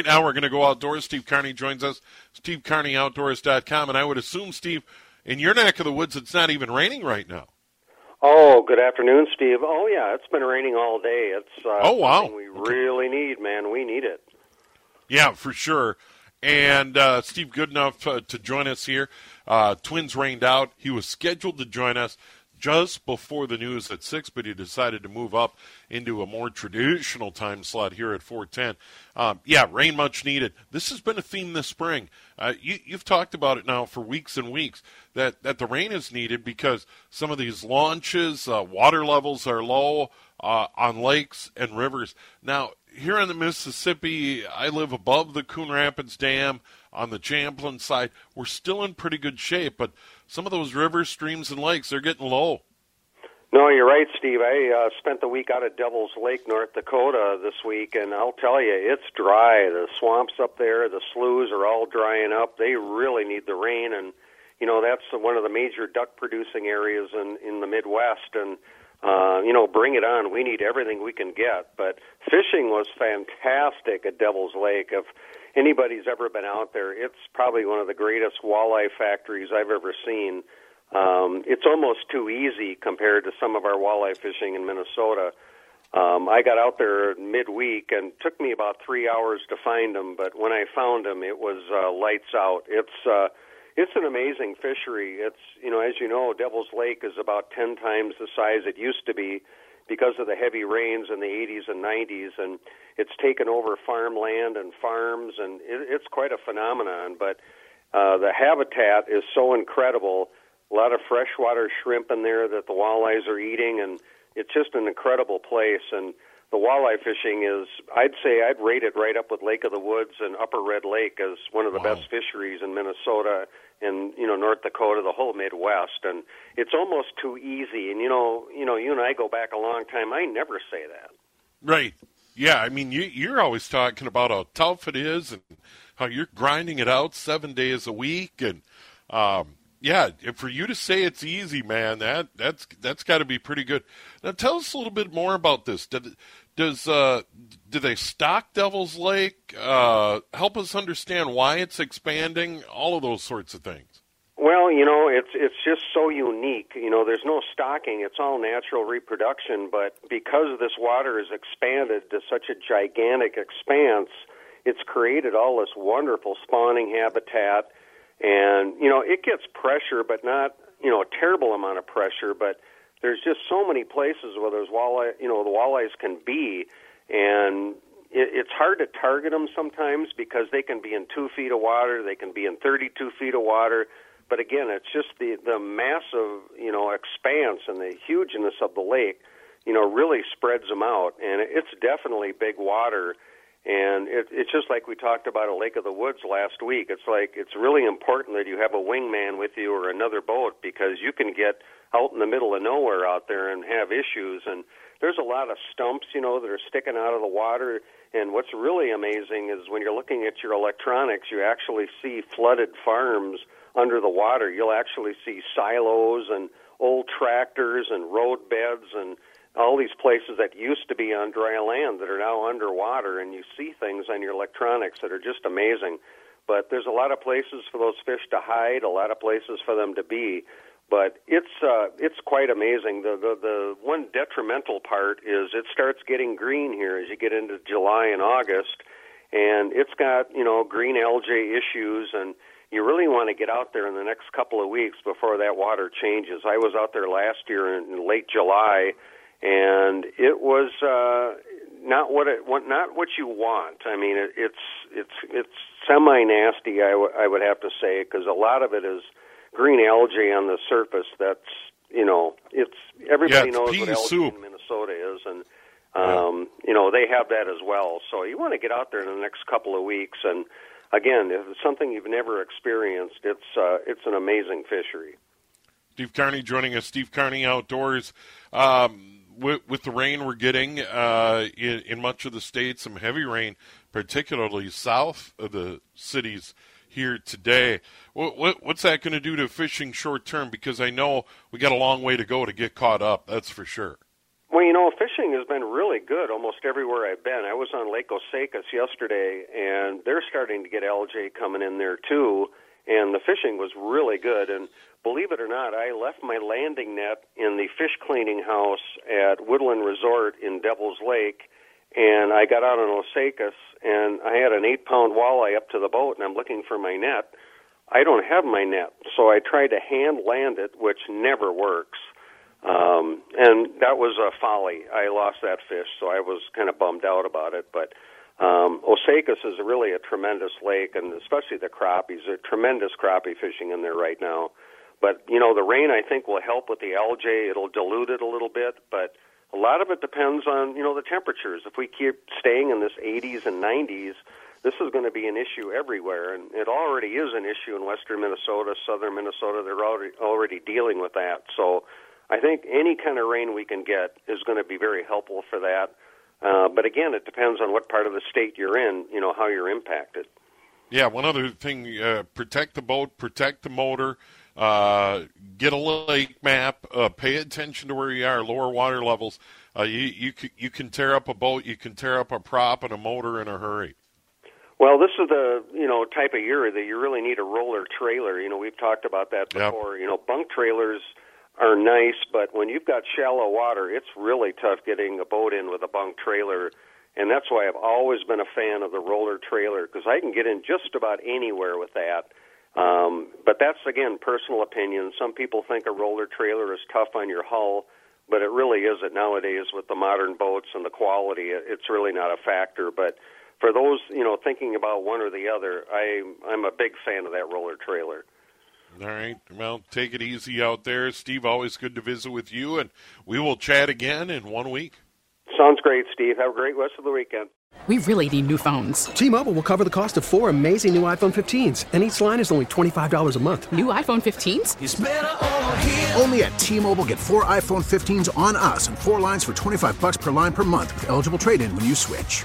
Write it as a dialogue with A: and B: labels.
A: Right now, we're going to go outdoors. Steve Carney joins us. Steve Carney Outdoors.com. And I would assume, Steve, in your neck of the woods, it's not even raining right now.
B: Oh, good afternoon, Steve. Oh, yeah, it's been raining all day. It's uh,
A: oh wow,
B: we really need, man. We need it.
A: Yeah, for sure. And uh, Steve, good enough uh, to join us here. Uh, Twins rained out. He was scheduled to join us just before the news at 6, but he decided to move up into a more traditional time slot here at 410. Um, yeah, rain much needed. This has been a theme this spring. Uh, you, have talked about it now for weeks and weeks that, that the rain is needed because some of these launches, uh, water levels are low uh, on lakes and rivers. Now, here in the Mississippi, I live above the Coon Rapids Dam on the Champlin side. We're still in pretty good shape, but some of those rivers, streams, and lakes, they're getting low.
B: No, you're right, Steve. I uh, spent the week out at Devil's Lake, North Dakota this week, and I'll tell you, it's dry. The swamps up there, the sloughs are all drying up. They really need the rain, and you know that's one of the major duck producing areas in in the Midwest. And uh, you know, bring it on. We need everything we can get. But fishing was fantastic at Devil's Lake. If anybody's ever been out there, it's probably one of the greatest walleye factories I've ever seen. Um, it's almost too easy compared to some of our walleye fishing in Minnesota. Um, I got out there midweek and took me about three hours to find them, but when I found them, it was uh, lights out. It's uh, it's an amazing fishery. It's you know, as you know, Devil's Lake is about ten times the size it used to be because of the heavy rains in the 80s and 90s, and it's taken over farmland and farms, and it, it's quite a phenomenon. But uh, the habitat is so incredible. A lot of freshwater shrimp in there that the walleyes are eating, and it's just an incredible place. And the walleye fishing is, I'd say, I'd rate it right up with Lake of the Woods and Upper Red Lake as one of the wow. best fisheries in Minnesota and you know North Dakota, the whole Midwest, and it's almost too easy. And you know, you know, you and I go back a long time. I never say that.
A: Right. Yeah. I mean, you you're always talking about how tough it is and how you're grinding it out seven days a week, and um, yeah, for you to say it's easy, man, that that's that's got to be pretty good. Now, tell us a little bit more about this. Did, does uh, do they stock Devil's Lake? Uh, help us understand why it's expanding. All of those sorts of things.
B: Well, you know, it's it's just so unique. You know, there's no stocking; it's all natural reproduction. But because this water is expanded to such a gigantic expanse, it's created all this wonderful spawning habitat. And you know, it gets pressure, but not you know a terrible amount of pressure. But there's just so many places where those walleye, you know, the walleyes can be, and it, it's hard to target them sometimes because they can be in two feet of water, they can be in 32 feet of water. But again, it's just the the massive, you know, expanse and the hugeness of the lake, you know, really spreads them out, and it's definitely big water. And it, it's just like we talked about a Lake of the Woods last week. It's like it's really important that you have a wingman with you or another boat because you can get out in the middle of nowhere out there and have issues. And there's a lot of stumps, you know, that are sticking out of the water. And what's really amazing is when you're looking at your electronics, you actually see flooded farms under the water. You'll actually see silos and old tractors and road beds and all these places that used to be on dry land that are now underwater. And you see things on your electronics that are just amazing. But there's a lot of places for those fish to hide, a lot of places for them to be but it's uh, it's quite amazing. The, the the one detrimental part is it starts getting green here as you get into July and August, and it's got you know green algae issues and you really want to get out there in the next couple of weeks before that water changes. I was out there last year in late July, and it was uh, not what it what not what you want. I mean, it, it's it's it's semi nasty. I, w- I would have to say because a lot of it is green algae on the surface. That's you know, it's everybody
A: Yeah, it's
B: knows what algae
A: soup.
B: in Minnesota is, and um, you know they have that as well. So you want to get out there in the next couple of weeks, and again, if it's something you've never experienced, it's uh, it's an amazing fishery.
A: Steve Carney joining us. Steve Carney Outdoors. Um, with, with the rain we're getting uh, in, in much of the state, some heavy rain, particularly south of the cities here today. What, what, what's that going to do to fishing short term? Because I know we got a long way to go to get caught up. That's for sure.
B: Well, you know, fishing has been really good almost everywhere I've been. I was on Lake Osakis yesterday, and they're starting to get algae coming in there too, and the fishing was really good. And believe it or not, I left my landing net in the fish cleaning house at Woodland Resort in Devil's Lake, and I got out on Osakis, and I had an eight-pound walleye up to the boat, and I'm looking for my net. I don't have my net, so I tried to hand land it, which never works. Um, and that was a folly. I lost that fish, so I was kind of bummed out about it. But um, Osakis is really a tremendous lake, and especially the crappies. There are tremendous crappie fishing in there right now. But you know, the rain I think will help with the algae. It'll dilute it a little bit, but a lot of it depends on you know the temperatures. If we keep staying in this 80s and 90s, this is going to be an issue everywhere, and it already is an issue in western Minnesota, southern Minnesota. They're already already dealing with that. So I think any kind of rain we can get is going to be very helpful for that. Uh, but again, it depends on what part of the state you're in. You know how you're impacted.
A: Yeah, one other thing: uh, protect the boat, protect the motor, uh, get a lake map, uh, pay attention to where you are, lower water levels. Uh, you you can, you can tear up a boat, you can tear up a prop and a motor in a hurry.
B: Well, this is the you know type of year that you really need a roller trailer. You know, we've talked about that
A: Yep.
B: before. You know, bunk trailers are nice, but when you've got shallow water, it's really tough getting a boat in with a bunk trailer. And that's why I've always been a fan of the roller trailer because I can get in just about anywhere with that. Um, but that's again personal opinion. Some people think a roller trailer is tough on your hull, but it really isn't nowadays with the modern boats and the quality. It's really not a factor. But for those you know thinking about one or the other, I I'm a big fan of that roller trailer.
A: All right. Well, take it easy out there, Steve. Always good to visit with you, and we will chat again in one week.
B: Sounds great, Steve. Have a great rest of the weekend.
C: We really need new phones.
D: T-Mobile will cover the cost of four amazing new iPhone 15s, and each line is only $25 a month.
C: New iPhone 15s?
E: Only at T-Mobile, get four iPhone 15s on us and four lines for 25 bucks per line per month with eligible trade-in when you switch.